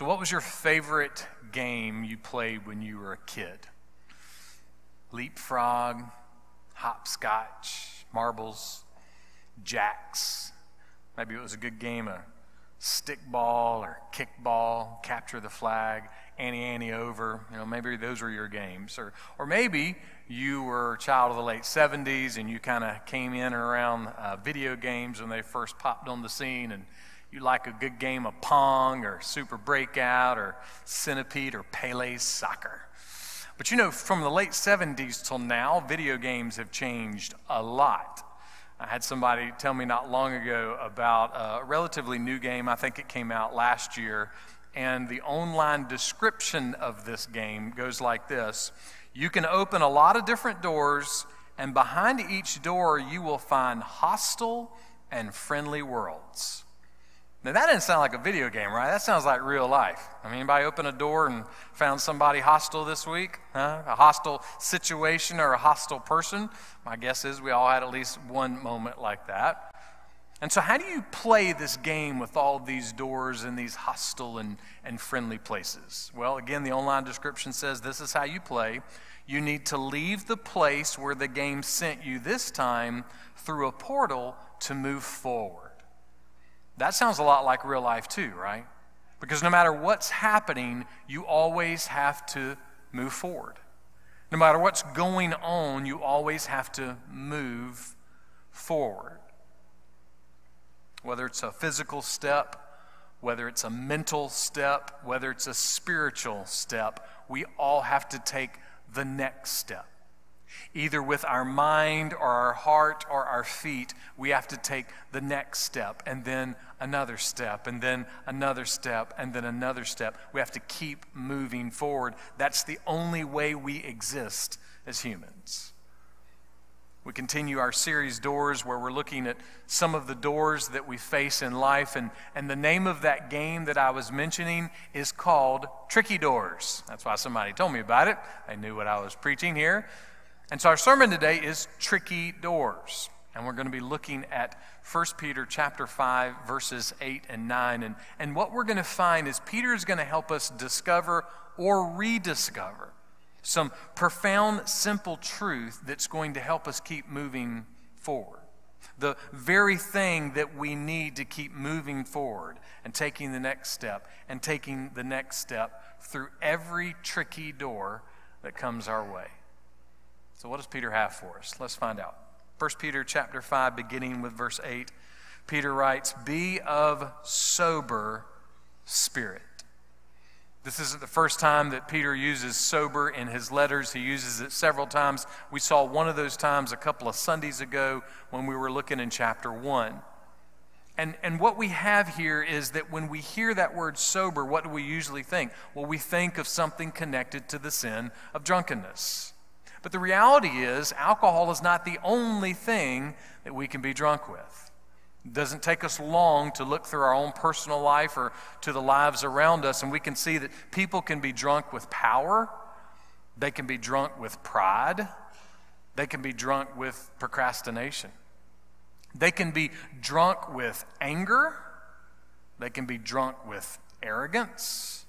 So, what was your favorite game you played when you were a kid? Leapfrog, hopscotch, marbles, jacks. Maybe it was a good game of stickball or kickball, capture the flag, Annie Annie over. You know, maybe those were your games. Or, or maybe you were a child of the late 70s and you kind of came in around uh, video games when they first popped on the scene and you like a good game of Pong or Super Breakout or Centipede or Pele Soccer. But you know, from the late 70s till now, video games have changed a lot. I had somebody tell me not long ago about a relatively new game. I think it came out last year. And the online description of this game goes like this You can open a lot of different doors, and behind each door, you will find hostile and friendly worlds. Now, that doesn't sound like a video game, right? That sounds like real life. I mean, anybody open a door and found somebody hostile this week? Huh? A hostile situation or a hostile person? My guess is we all had at least one moment like that. And so, how do you play this game with all these doors and these hostile and, and friendly places? Well, again, the online description says this is how you play. You need to leave the place where the game sent you this time through a portal to move forward. That sounds a lot like real life, too, right? Because no matter what's happening, you always have to move forward. No matter what's going on, you always have to move forward. Whether it's a physical step, whether it's a mental step, whether it's a spiritual step, we all have to take the next step. Either with our mind or our heart or our feet, we have to take the next step and then another step and then another step and then another step. We have to keep moving forward. That's the only way we exist as humans. We continue our series Doors, where we're looking at some of the doors that we face in life. And, and the name of that game that I was mentioning is called Tricky Doors. That's why somebody told me about it. They knew what I was preaching here. And so our sermon today is Tricky Doors. And we're going to be looking at 1 Peter chapter 5, verses 8 and 9. And, and what we're going to find is Peter is going to help us discover or rediscover some profound, simple truth that's going to help us keep moving forward. The very thing that we need to keep moving forward and taking the next step and taking the next step through every tricky door that comes our way. So, what does Peter have for us? Let's find out. 1 Peter chapter 5, beginning with verse 8, Peter writes, Be of sober spirit. This isn't the first time that Peter uses sober in his letters. He uses it several times. We saw one of those times a couple of Sundays ago when we were looking in chapter 1. And, and what we have here is that when we hear that word sober, what do we usually think? Well, we think of something connected to the sin of drunkenness. But the reality is, alcohol is not the only thing that we can be drunk with. It doesn't take us long to look through our own personal life or to the lives around us, and we can see that people can be drunk with power, they can be drunk with pride, they can be drunk with procrastination, they can be drunk with anger, they can be drunk with arrogance,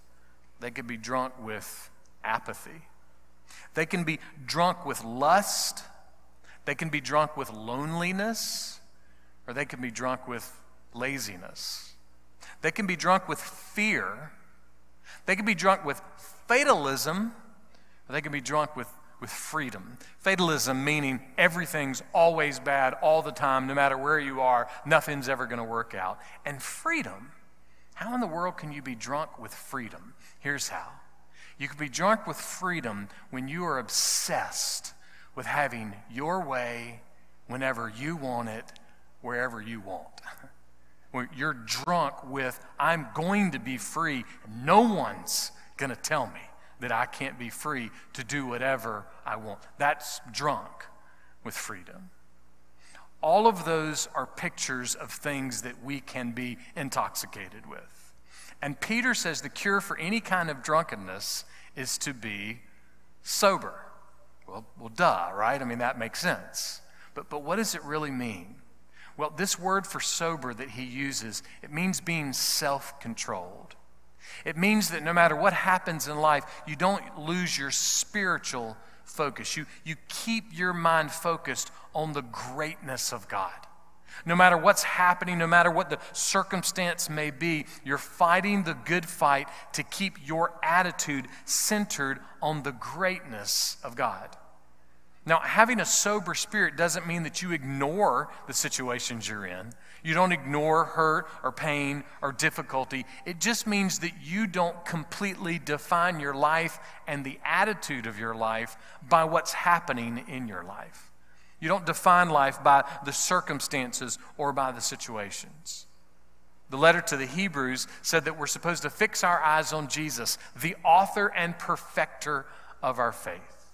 they can be drunk with apathy. They can be drunk with lust, they can be drunk with loneliness, or they can be drunk with laziness. They can be drunk with fear, they can be drunk with fatalism, or they can be drunk with, with freedom. Fatalism meaning everything's always bad all the time, no matter where you are, nothing's ever going to work out. And freedom, how in the world can you be drunk with freedom? Here's how you can be drunk with freedom when you are obsessed with having your way whenever you want it, wherever you want. When you're drunk with, I'm going to be free. No one's going to tell me that I can't be free to do whatever I want. That's drunk with freedom. All of those are pictures of things that we can be intoxicated with. And Peter says the cure for any kind of drunkenness is to be sober. Well, well, duh, right? I mean, that makes sense. But, but what does it really mean? Well, this word for sober that he uses, it means being self controlled. It means that no matter what happens in life, you don't lose your spiritual focus. You, you keep your mind focused on the greatness of God. No matter what's happening, no matter what the circumstance may be, you're fighting the good fight to keep your attitude centered on the greatness of God. Now, having a sober spirit doesn't mean that you ignore the situations you're in. You don't ignore hurt or pain or difficulty. It just means that you don't completely define your life and the attitude of your life by what's happening in your life. You don't define life by the circumstances or by the situations. The letter to the Hebrews said that we're supposed to fix our eyes on Jesus, the author and perfecter of our faith.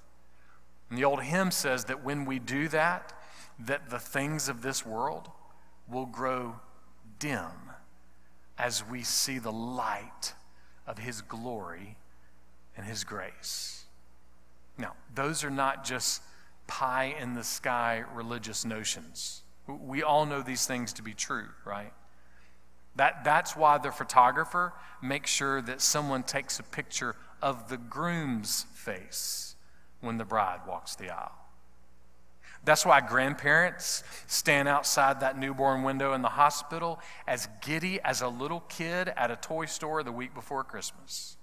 And the old hymn says that when we do that, that the things of this world will grow dim as we see the light of his glory and his grace. Now, those are not just pie in the sky religious notions. We all know these things to be true, right? That, that's why the photographer makes sure that someone takes a picture of the groom's face when the bride walks the aisle. That's why grandparents stand outside that newborn window in the hospital as giddy as a little kid at a toy store the week before Christmas.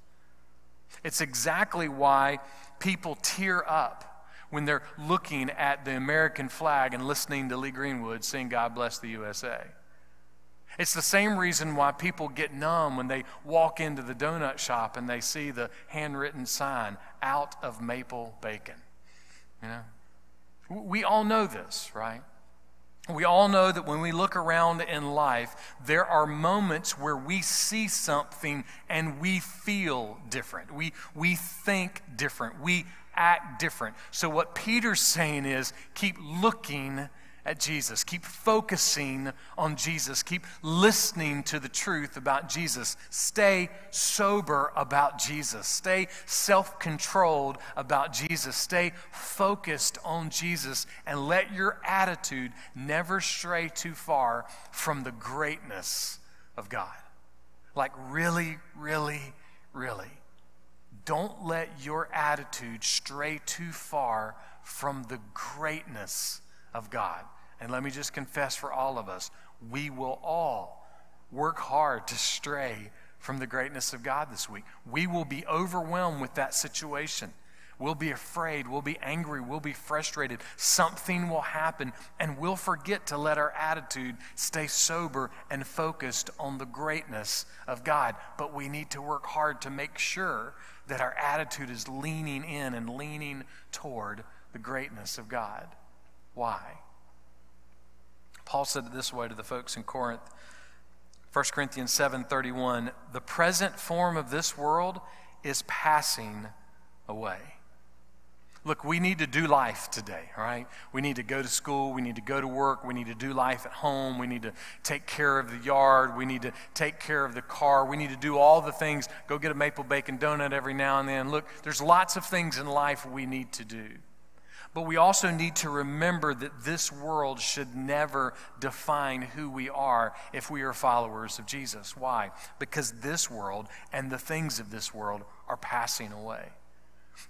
It's exactly why people tear up when they're looking at the American flag and listening to Lee Greenwood sing God Bless the USA. It's the same reason why people get numb when they walk into the donut shop and they see the handwritten sign, out of maple bacon. You know? We all know this, right? We all know that when we look around in life, there are moments where we see something and we feel different. We, we think different. We act different. So, what Peter's saying is keep looking at Jesus, keep focusing on Jesus, keep listening to the truth about Jesus. Stay sober about Jesus, stay self controlled about Jesus, stay focused on Jesus, and let your attitude never stray too far from the greatness of God. Like, really, really, really don't let your attitude stray too far from the greatness of God. And let me just confess for all of us, we will all work hard to stray from the greatness of God this week. We will be overwhelmed with that situation. We'll be afraid, we'll be angry, we'll be frustrated. Something will happen, and we'll forget to let our attitude stay sober and focused on the greatness of God. But we need to work hard to make sure that our attitude is leaning in and leaning toward the greatness of God. Why? Paul said it this way to the folks in Corinth. 1 Corinthians 7:31, "The present form of this world is passing away." Look, we need to do life today, all right? We need to go to school. We need to go to work. We need to do life at home. We need to take care of the yard. We need to take care of the car. We need to do all the things. Go get a maple bacon donut every now and then. Look, there's lots of things in life we need to do. But we also need to remember that this world should never define who we are if we are followers of Jesus. Why? Because this world and the things of this world are passing away.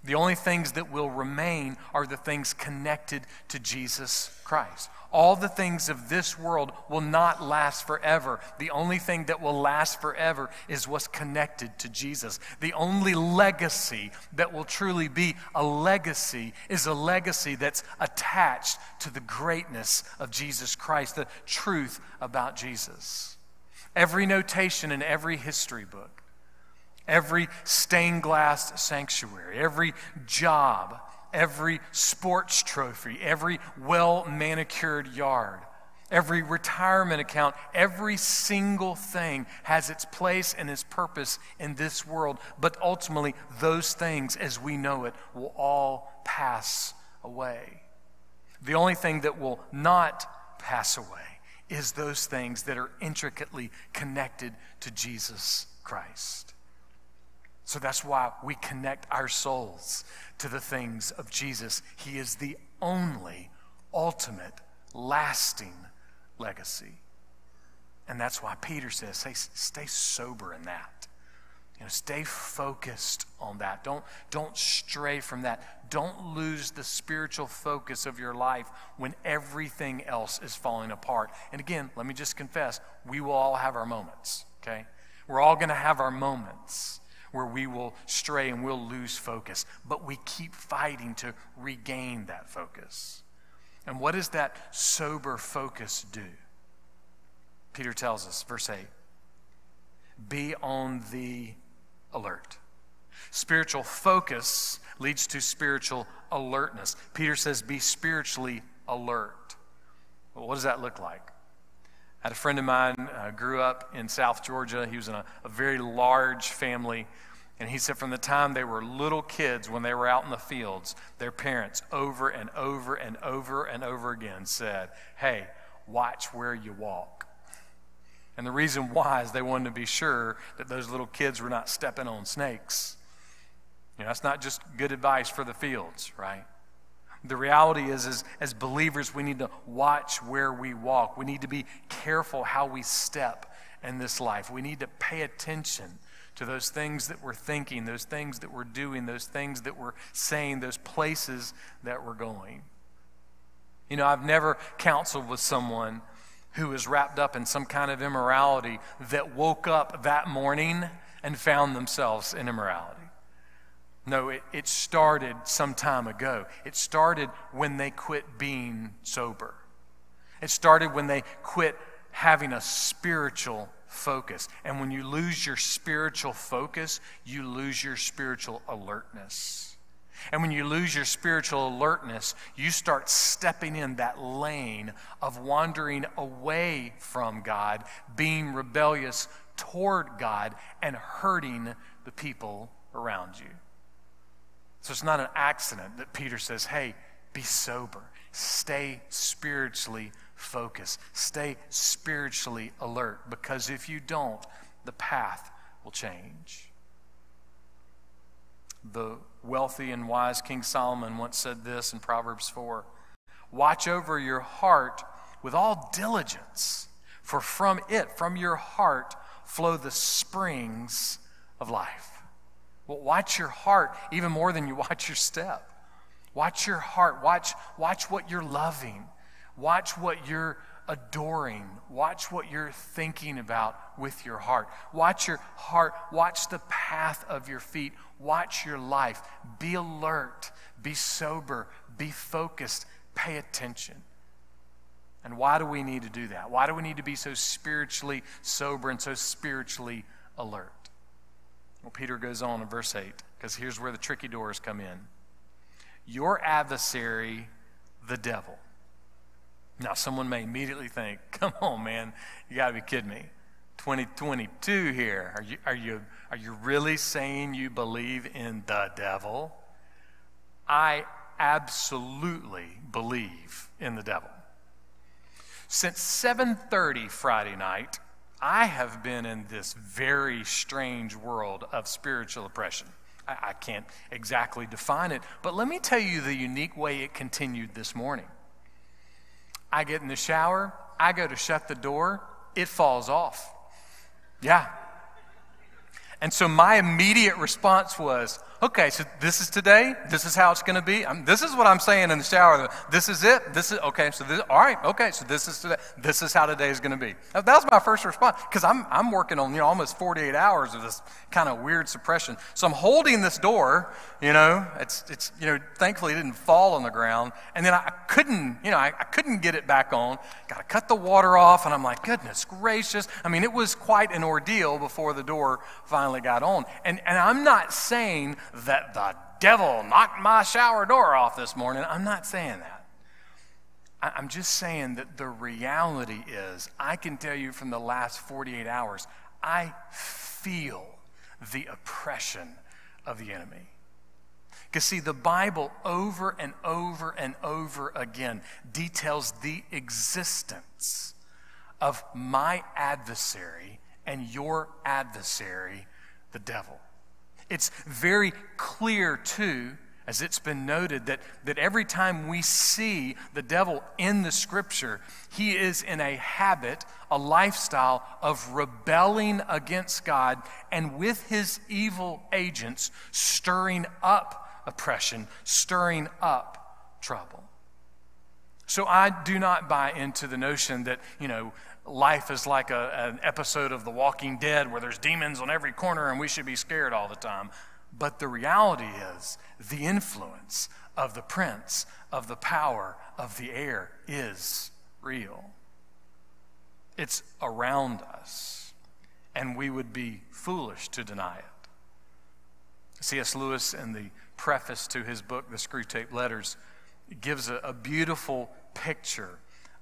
The only things that will remain are the things connected to Jesus Christ. All the things of this world will not last forever. The only thing that will last forever is what's connected to Jesus. The only legacy that will truly be a legacy is a legacy that's attached to the greatness of Jesus Christ, the truth about Jesus. Every notation in every history book every stained glass sanctuary, every job, every sports trophy, every well manicured yard, every retirement account, every single thing has its place and its purpose in this world. But ultimately, those things, as we know it, will all pass away. The only thing that will not pass away is those things that are intricately connected to Jesus Christ. So that's why we connect our souls to the things of Jesus. He is the only ultimate, lasting legacy. And that's why Peter says, stay, stay sober in that. You know, stay focused on that. Don't, don't stray from that. Don't lose the spiritual focus of your life when everything else is falling apart. And again, let me just confess, we will all have our moments, okay? We're all going to have our moments where we will stray and we'll lose focus, but we keep fighting to regain that focus. And what does that sober focus do? Peter tells us, verse 8 be on the alert. Spiritual focus leads to spiritual alertness. Peter says, be spiritually alert. Well, what does that look like? Had a friend of mine uh, grew up in South Georgia. He was in a, a very large family. And he said from the time they were little kids, when they were out in the fields, their parents over and over and over and over again said, Hey, watch where you walk. And the reason why is they wanted to be sure that those little kids were not stepping on snakes. You know, that's not just good advice for the fields, right? The reality is, is, as believers, we need to watch where we walk. We need to be careful how we step in this life. We need to pay attention to those things that we're thinking, those things that we're doing, those things that we're saying, those places that we're going. You know, I've never counseled with someone who was wrapped up in some kind of immorality that woke up that morning and found themselves in immorality. No, it, it started some time ago. It started when they quit being sober. It started when they quit having a spiritual focus. And when you lose your spiritual focus, you lose your spiritual alertness. And when you lose your spiritual alertness, you start stepping in that lane of wandering away from God, being rebellious toward God, and hurting the people around you. So it's not an accident that Peter says, hey, be sober, stay spiritually focused, stay spiritually alert, because if you don't, the path will change. The wealthy and wise King Solomon once said this in Proverbs 4 Watch over your heart with all diligence, for from it, from your heart, flow the springs of life. Well, watch your heart even more than you watch your step. Watch your heart. Watch, watch what you're loving. Watch what you're adoring. Watch what you're thinking about with your heart. Watch your heart. Watch the path of your feet. Watch your life. Be alert. Be sober. Be focused. Pay attention. And why do we need to do that? Why do we need to be so spiritually sober and so spiritually alert? Well, Peter goes on in verse 8, because here's where the tricky doors come in. Your adversary, the devil now, someone may immediately think, come on, man, you got to be kidding me. 2022 here. Are you, are, you, are you really saying you believe in the devil? I absolutely believe in the devil. Since 7:30 Friday night, I have been in this very strange world of spiritual oppression. I, I can't exactly define it, but let me tell you the unique way it continued this morning. I get in the shower, I go to shut the door, it falls off. Yeah. And so my immediate response was, okay, so this is today. This is how it's going to be. I'm, this is what I'm saying in the shower. This is it. This is, okay, so this, all right, okay, so this is today. This is how today is going to be. That was my first response because I'm, I'm working on, you know, almost 48 hours of this kind of weird suppression. So I'm holding this door, you know, it's, it's you know, thankfully it didn't fall on the ground. And then I couldn't, you know, I, I couldn't get it back on. Got to cut the water off. And I'm like, goodness gracious. I mean, it was quite an ordeal before the door finally got on. And, and I'm not saying that the devil knocked my shower door off this morning. I'm not saying that. I'm just saying that the reality is, I can tell you from the last 48 hours, I feel the oppression of the enemy. Because, see, the Bible over and over and over again details the existence of my adversary and your adversary, the devil. It's very clear, too, as it's been noted, that, that every time we see the devil in the scripture, he is in a habit, a lifestyle of rebelling against God and with his evil agents stirring up oppression, stirring up trouble. So I do not buy into the notion that, you know, life is like a, an episode of The Walking Dead where there's demons on every corner and we should be scared all the time. But the reality is, the influence of the prince of the power of the air is real. It's around us, and we would be foolish to deny it. C.S. Lewis, in the preface to his book, The Screwtape Letters, gives a, a beautiful picture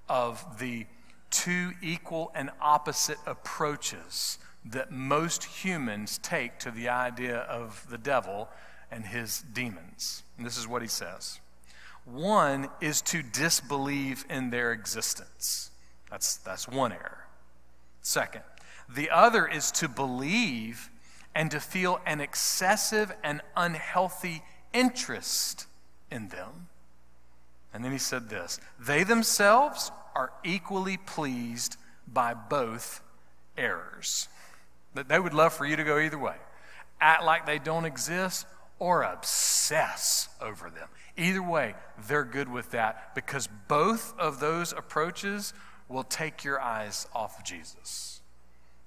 of the two equal and opposite approaches that most humans take to the idea of the devil and his demons. And this is what he says one is to disbelieve in their existence. That's, that's one error. Second, the other is to believe and to feel an excessive and unhealthy interest in them. And then he said this they themselves are equally pleased by both errors. That they would love for you to go either way. Act like they don't exist or obsess over them. Either way, they're good with that because both of those approaches will take your eyes off of Jesus.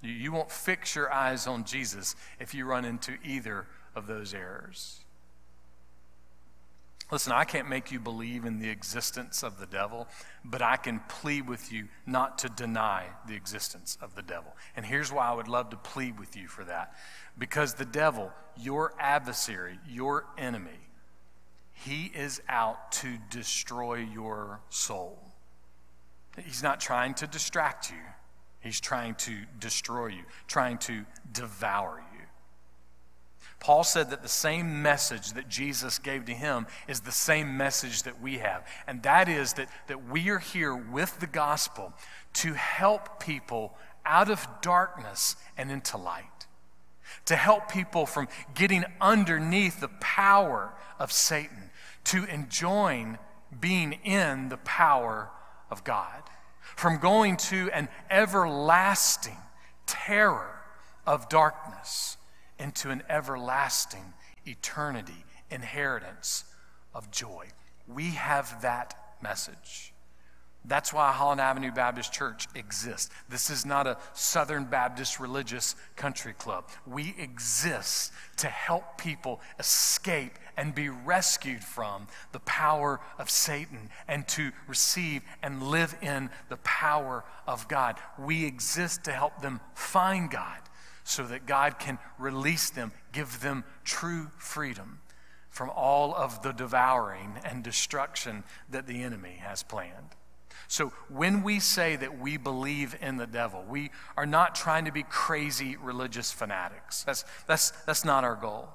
You won't fix your eyes on Jesus if you run into either of those errors. Listen, I can't make you believe in the existence of the devil, but I can plead with you not to deny the existence of the devil. And here's why I would love to plead with you for that. Because the devil, your adversary, your enemy, he is out to destroy your soul. He's not trying to distract you, he's trying to destroy you, trying to devour you. Paul said that the same message that Jesus gave to him is the same message that we have. And that is that, that we are here with the gospel to help people out of darkness and into light, to help people from getting underneath the power of Satan, to enjoying being in the power of God, from going to an everlasting terror of darkness into an everlasting eternity inheritance of joy. We have that message. That's why Holland Avenue Baptist Church exists. This is not a Southern Baptist religious country club. We exist to help people escape and be rescued from the power of Satan and to receive and live in the power of God. We exist to help them find God so that God can release them, give them true freedom from all of the devouring and destruction that the enemy has planned. So, when we say that we believe in the devil, we are not trying to be crazy religious fanatics. That's, that's, that's not our goal.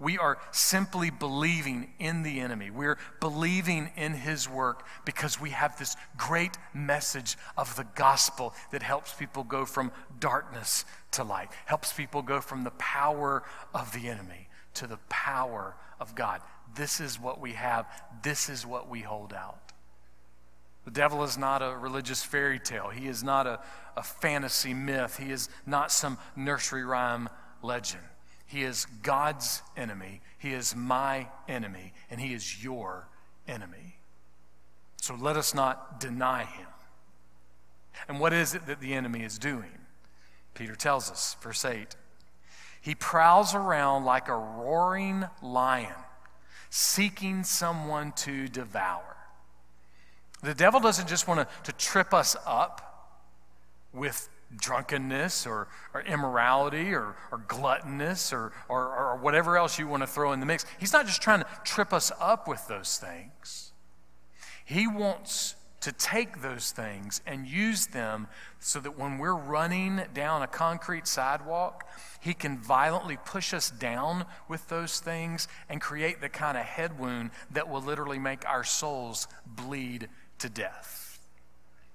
We are simply believing in the enemy. We're believing in his work because we have this great message of the gospel that helps people go from darkness to light, helps people go from the power of the enemy to the power of God. This is what we have, this is what we hold out. The devil is not a religious fairy tale. He is not a, a fantasy myth. He is not some nursery rhyme legend. He is God's enemy. He is my enemy. And He is your enemy. So let us not deny Him. And what is it that the enemy is doing? Peter tells us, verse 8. He prowls around like a roaring lion, seeking someone to devour. The devil doesn't just want to, to trip us up with drunkenness or, or immorality or, or gluttonous or, or, or whatever else you want to throw in the mix. He's not just trying to trip us up with those things. He wants to take those things and use them so that when we're running down a concrete sidewalk, he can violently push us down with those things and create the kind of head wound that will literally make our souls bleed to death.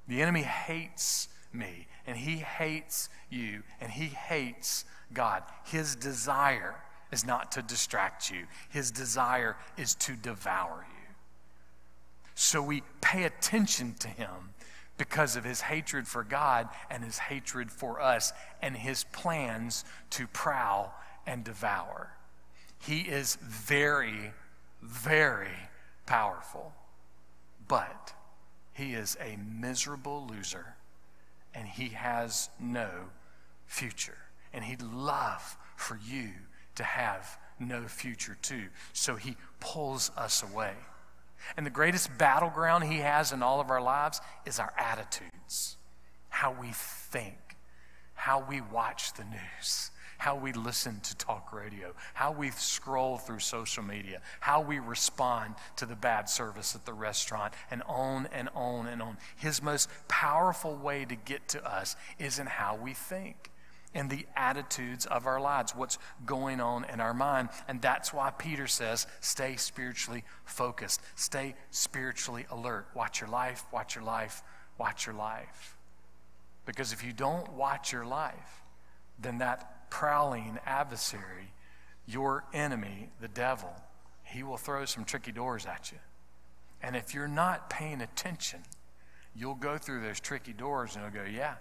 The enemy hates me and he hates you and he hates God. His desire is not to distract you, his desire is to devour you. So we pay attention to him because of his hatred for God and his hatred for us and his plans to prowl and devour. He is very, very powerful, but he is a miserable loser and he has no future. And he'd love for you to have no future too. So he pulls us away. And the greatest battleground he has in all of our lives is our attitudes, how we think, how we watch the news, how we listen to talk radio, how we scroll through social media, how we respond to the bad service at the restaurant, and on and on and on. His most powerful way to get to us is in how we think and the attitudes of our lives, what's going on in our mind. And that's why Peter says, stay spiritually focused, stay spiritually alert. Watch your life, watch your life, watch your life. Because if you don't watch your life, then that prowling adversary, your enemy, the devil, he will throw some tricky doors at you. And if you're not paying attention, you'll go through those tricky doors and you'll go, yeah,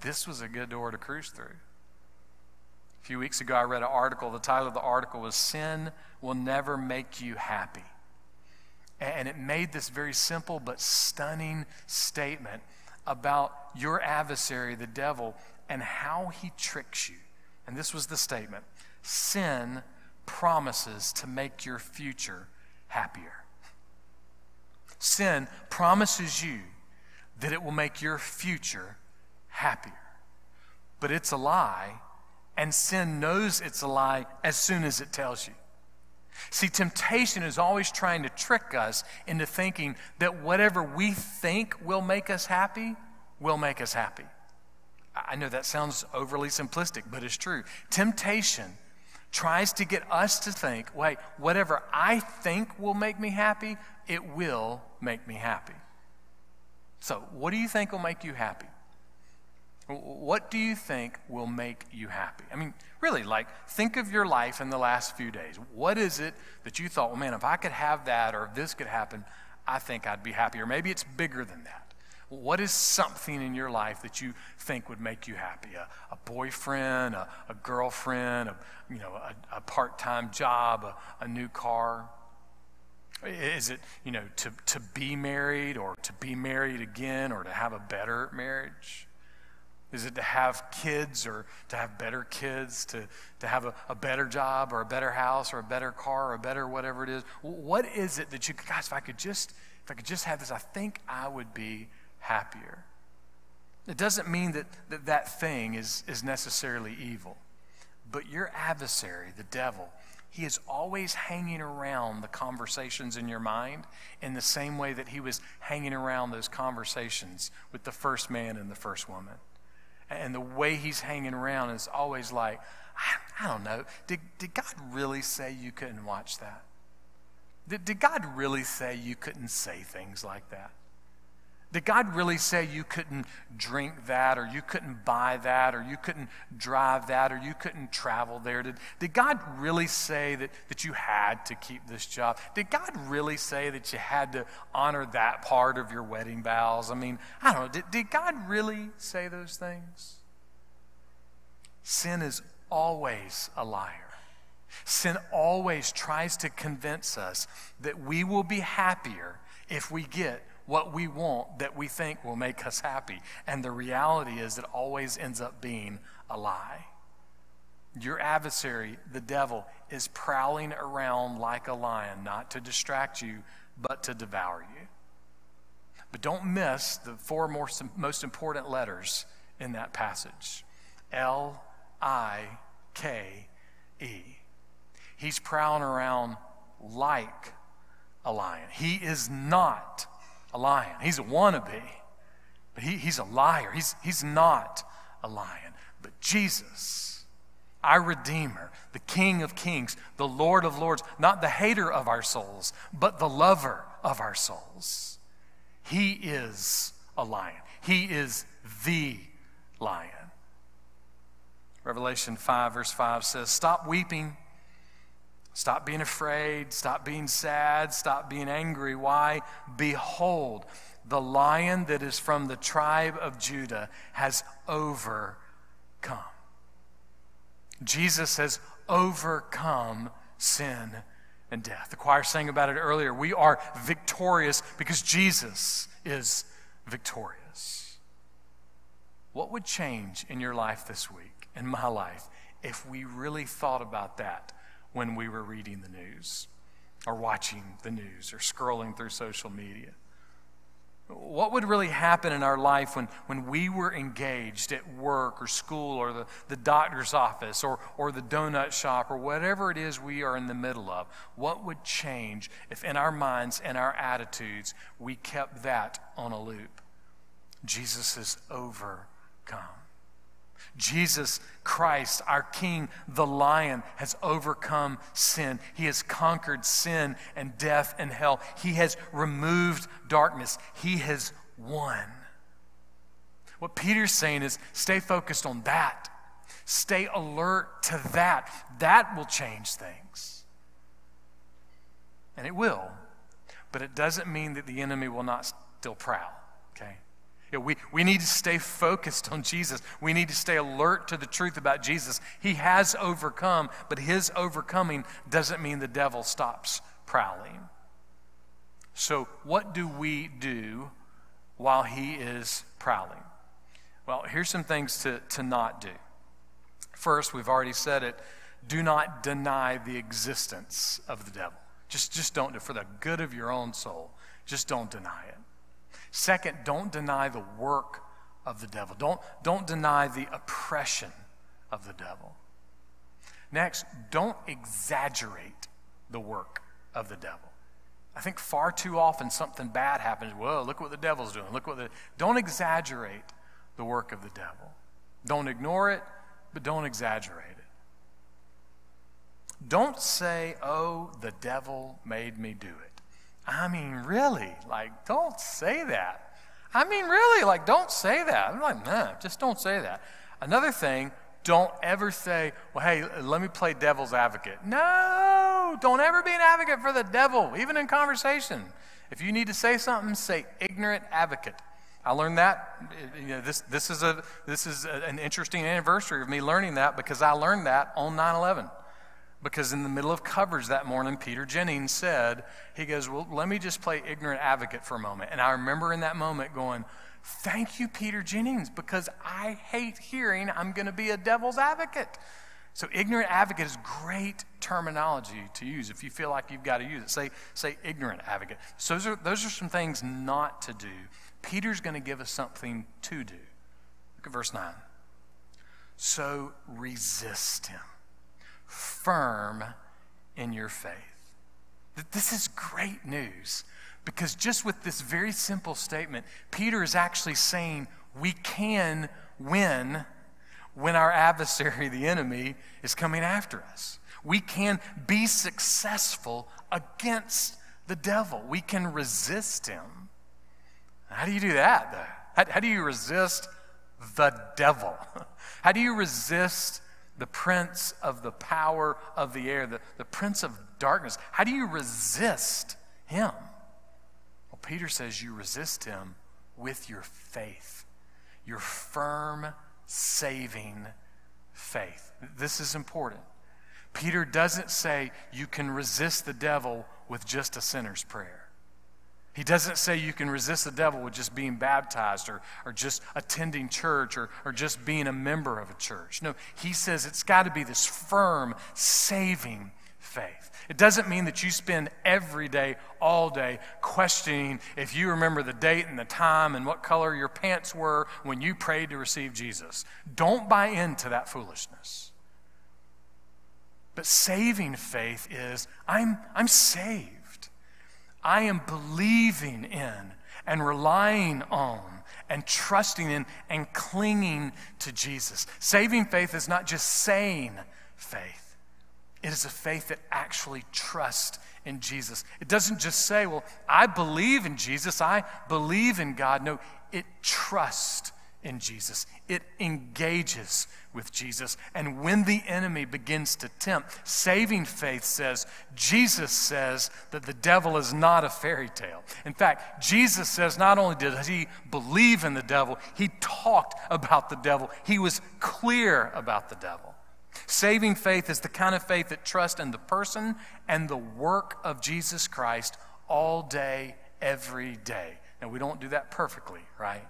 this was a good door to cruise through. A few weeks ago, I read an article. The title of the article was Sin Will Never Make You Happy. And it made this very simple but stunning statement about your adversary, the devil, and how he tricks you. And this was the statement Sin promises to make your future happier. Sin promises you that it will make your future happier. But it's a lie and sin knows it's a lie as soon as it tells you. See, temptation is always trying to trick us into thinking that whatever we think will make us happy will make us happy. I know that sounds overly simplistic, but it's true. Temptation tries to get us to think, wait, whatever I think will make me happy, it will make me happy. So, what do you think will make you happy? What do you think will make you happy? I mean, really, like, think of your life in the last few days. What is it that you thought, well, man, if I could have that or if this could happen, I think I'd be happy? Or maybe it's bigger than that. What is something in your life that you think would make you happy? A, a boyfriend, a, a, girlfriend, a, you know, a, a part-time job, a, a new car? Is it, you know, to, to be married or to be married again or to have a better marriage? Is it to have kids or to have better kids, to, to have a, a better job or a better house or a better car or a better whatever it is? What is it that you, guys, if I could just, if I could just have this, I think I would be happier. It doesn't mean that that, that thing is, is necessarily evil, but your adversary, the devil, he is always hanging around the conversations in your mind in the same way that he was hanging around those conversations with the first man and the first woman. And the way he's hanging around is always like, I, don't know, did, did God really say you couldn't watch that? Did, did God really say you couldn't say things like that? Did God really say you couldn't drink that, or you couldn't buy that, or you couldn't drive that, or you couldn't travel there? Did, did God really say that, that you had to keep this job? Did God really say that you had to honor that part of your wedding vows? I mean, I don't know. Did, did God really say those things? Sin is always a liar. Sin always tries to convince us that we will be happier if we get what we want that we think will make us happy. And the reality is, it always ends up being a lie. Your adversary, the devil, is prowling around like a lion, not to distract you, but to devour you. But don't miss the four most, important letters in that passage L I K E. He's prowling around like a lion. He is not a lion. He's a wannabe, but he, he's a liar. He's, he's not a lion. But Jesus, our Redeemer, the King of Kings, the Lord of Lords, not the hater of our souls, but the lover of our souls, he is a lion. He is the lion. Revelation 5, verse 5 says, Stop weeping Stop being afraid. Stop being sad. Stop being angry. Why? Behold, the lion that is from the tribe of Judah has overcome. Jesus has overcome sin and death. The choir sang about it earlier. We are victorious because Jesus is victorious. What would change in your life this week, in my life, if we really thought about that when we were reading the news or watching the news or scrolling through social media? What would really happen in our life when, when we were engaged at work or school or the, the doctor's office or, or the donut shop or whatever it is we are in the middle of? What would change if in our minds and our attitudes we kept that on a loop? Jesus has overcome. Jesus Christ, our King, the Lion, has overcome sin. He has conquered sin and death and hell. He has removed darkness. He has won. What Peter's saying is stay focused on that. Stay alert to that. That will change things. And it will. But it doesn't mean that the enemy will not still prowl? You know, we, we need to stay focused on Jesus. We need to stay alert to the truth about Jesus. He has overcome, but his overcoming doesn't mean the devil stops prowling. So, what do we do while he is prowling? Well, here's some things to, to not do. First, we've already said it do not deny the existence of the devil. Just, just don't, do it. for the good of your own soul, just don't deny it. Second, don't deny the work of the devil. Don't, don't deny the oppression of the devil. Next, don't exaggerate the work of the devil. I think far too often something bad happens. Whoa, look what the devil's doing. Look what the. Don't exaggerate the work of the devil. Don't ignore it, but don't exaggerate it. Don't say, oh, the devil made me do it. I mean, really? Like, don't say that. I mean, really? Like, don't say that. I'm like, nah, just don't say that. Another thing, don't ever say, well, hey, let me play devil's advocate. No, don't ever be an advocate for the devil, even in conversation. If you need to say something, say ignorant advocate. I learned that. You know, this, this is, a, this is a, an interesting anniversary of me learning that because I learned that on 9 11 because in the middle of coverage that morning, Peter Jennings said, he goes, Well, let me just play ignorant advocate for a moment. And I remember in that moment going, Thank you, Peter Jennings, because I hate hearing I'm going to be a devil's advocate. So, ignorant advocate is great terminology to use if you feel like you've got to use it. Say, say ignorant advocate. So, those are, those are some things not to do. Peter's going to give us something to do. Look at verse 9. So, resist him firm in your faith. This is great news because just with this very simple statement, Peter is actually saying we can win when our adversary, the enemy, is coming after us. We can be successful against the devil, we can resist him. How do you do that, though? How, how do you resist the devil? How do you resist the prince of the power of the air, the, the prince of darkness. How do you resist him? Well, Peter says you resist him with your faith, your firm, saving faith. This is important. Peter doesn't say you can resist the devil with just a sinner's prayer. He doesn't say you can resist the devil with just being baptized or, or just attending church or, or just being a member of a church. No, he says it's got to be this firm, saving faith. It doesn't mean that you spend every day, all day, questioning if you remember the date and the time and what color your pants were when you prayed to receive Jesus. Don't buy into that foolishness. But saving faith is I'm, I'm saved. I am believing in and relying on and trusting in and clinging to Jesus. Saving faith is not just saying faith, it is a faith that actually trusts in Jesus. It doesn't just say, well, I believe in Jesus, I believe in God. No, it trusts in Jesus. It engages with Jesus. And when the enemy begins to tempt, saving faith says, Jesus says that the devil is not a fairy tale. In fact, Jesus says not only did he believe in the devil, he talked about the devil, he was clear about the devil. Saving faith is the kind of faith that trusts in the person and the work of Jesus Christ all day, every day. Now, we don't do that perfectly, right?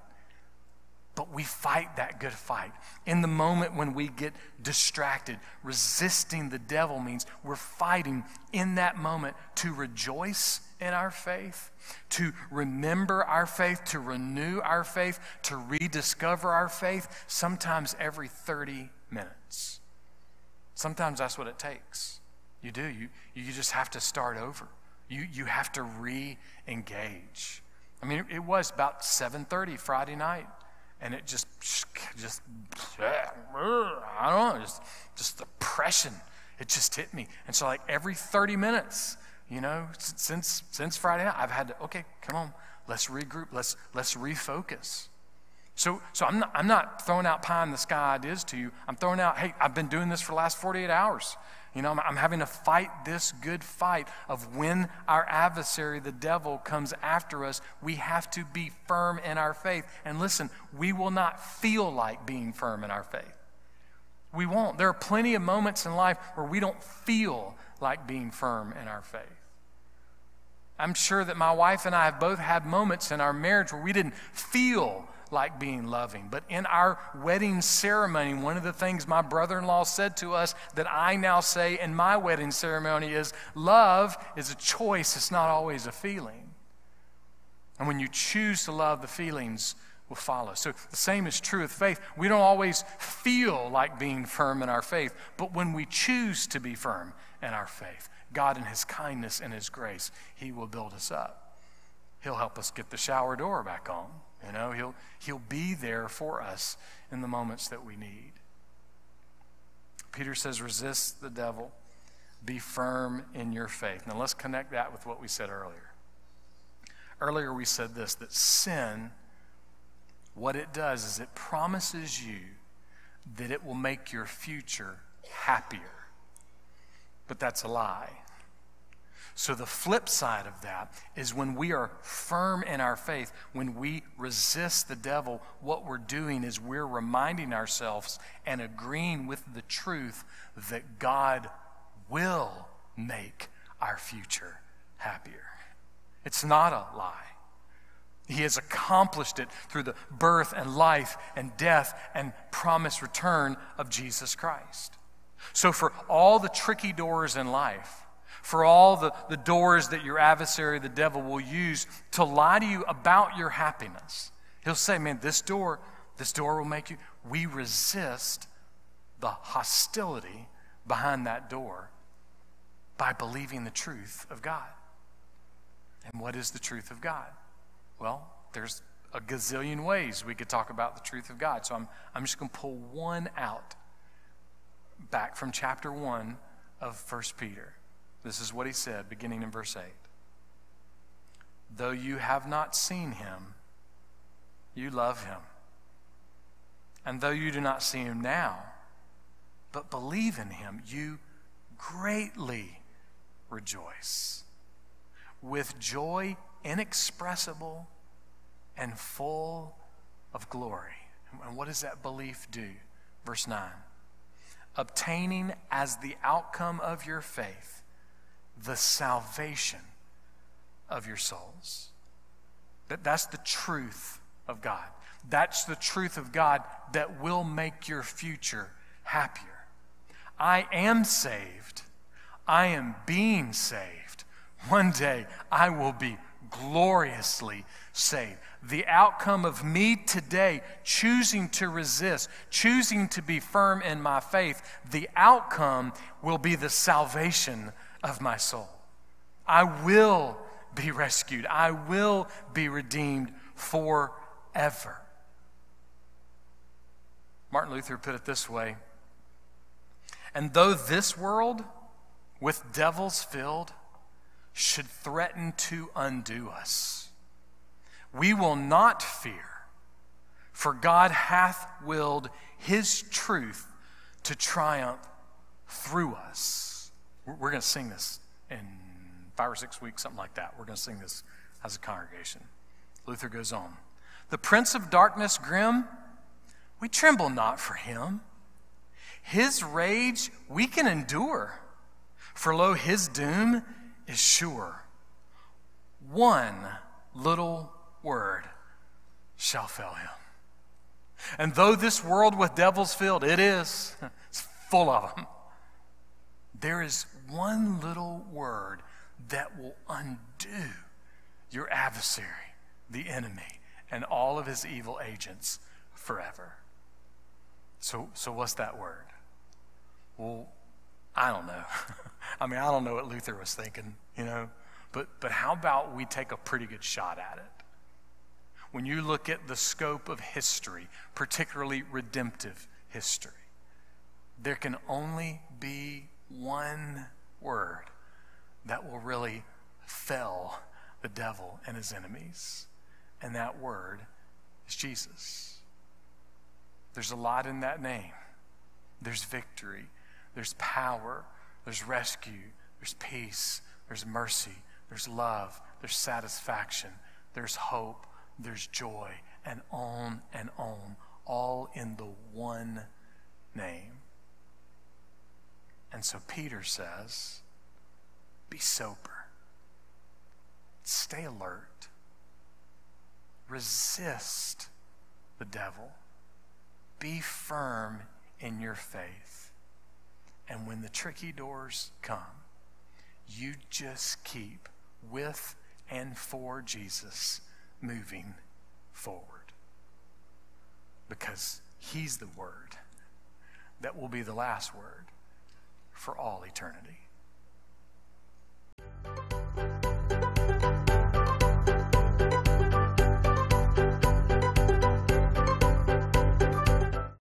But we fight that good fight. In the moment when we get distracted, resisting the devil means we're fighting in that moment to rejoice in our faith, to remember our faith, to renew our faith, to rediscover our faith, sometimes every 30 minutes. Sometimes that's what it takes. You do. You, you just have to start over. You, you have to re engage. I mean, it was about 7:30 Friday night, and it just, just, I don't know, just, just depression. It just hit me, and so like every 30 minutes, you know, since since Friday night, I've had to. Okay, come on, let's regroup. Let's let's refocus. So, so I'm, not, I'm not throwing out pie in the sky ideas to you. I'm throwing out, hey, I've been doing this for the last 48 hours. You know, I'm, I'm having to fight this good fight of when our adversary, the devil, comes after us, we have to be firm in our faith. And listen, we will not feel like being firm in our faith. We won't. There are plenty of moments in life where we don't feel like being firm in our faith. I'm sure that my wife and I have both had moments in our marriage where we didn't feel like being loving. But in our wedding ceremony, one of the things my brother in law said to us that I now say in my wedding ceremony is love is a choice, it's not always a feeling. And when you choose to love, the feelings will follow. So the same is true with faith. We don't always feel like being firm in our faith, but when we choose to be firm in our faith, God, in His kindness and His grace, He will build us up. He'll help us get the shower door back on. You know, he'll, he'll be there for us in the moments that we need. Peter says, resist the devil, be firm in your faith. Now let's connect that with what we said earlier. Earlier we said this that sin, what it does is it promises you that it will make your future happier. But that's a lie. So, the flip side of that is when we are firm in our faith, when we resist the devil, what we're doing is we're reminding ourselves and agreeing with the truth that God will make our future happier. It's not a lie. He has accomplished it through the birth and life and death and promised return of Jesus Christ. So, for all the tricky doors in life, for all the, the doors that your adversary, the devil, will use to lie to you about your happiness. He'll say, Man, this door, this door will make you. We resist the hostility behind that door by believing the truth of God. And what is the truth of God? Well, there's a gazillion ways we could talk about the truth of God. So I'm, I'm just going to pull one out back from chapter 1 of 1 Peter. This is what he said, beginning in verse 8. Though you have not seen him, you love him. And though you do not see him now, but believe in him, you greatly rejoice with joy inexpressible and full of glory. And what does that belief do? Verse 9 obtaining as the outcome of your faith the salvation of your souls. That, that's the truth of God. That's the truth of God that will make your future happier. I am saved. I am being saved. One day I will be gloriously saved. The outcome of me today choosing to resist, choosing to be firm in my faith, the outcome will be the salvation of my soul. I will be rescued. I will be redeemed forever. Martin Luther put it this way And though this world, with devils filled, should threaten to undo us, we will not fear For God hath willed his truth to triumph through us. We're, going to sing this in five or six weeks, something like that. We're going to sing this as a congregation. Luther goes on. The prince of darkness grim, we tremble not for him. His rage we can endure, for lo, his doom is sure. One little word shall fail him. And though this world with devils filled, it is, it's full of them, there is one little word that will undo your adversary, the enemy, and all of his evil agents forever. So, so what's that word? Well, I don't know. I mean, I don't know what Luther was thinking, you know, but, but how about we take a pretty good shot at it? When you look at the scope of history, particularly redemptive history, there can only be one word that will really fell the devil and his enemies. And that word is Jesus. There's a lot in that name. There's victory, there's power, there's rescue, there's peace, there's mercy, there's love, there's satisfaction, there's hope, there's joy, and on and on, all in the one name. And so Peter says, be sober, stay alert, resist the devil, be firm in your faith. And when the tricky doors come, you just keep with and for Jesus moving forward. Because He's the Word that will be the last word for all eternity.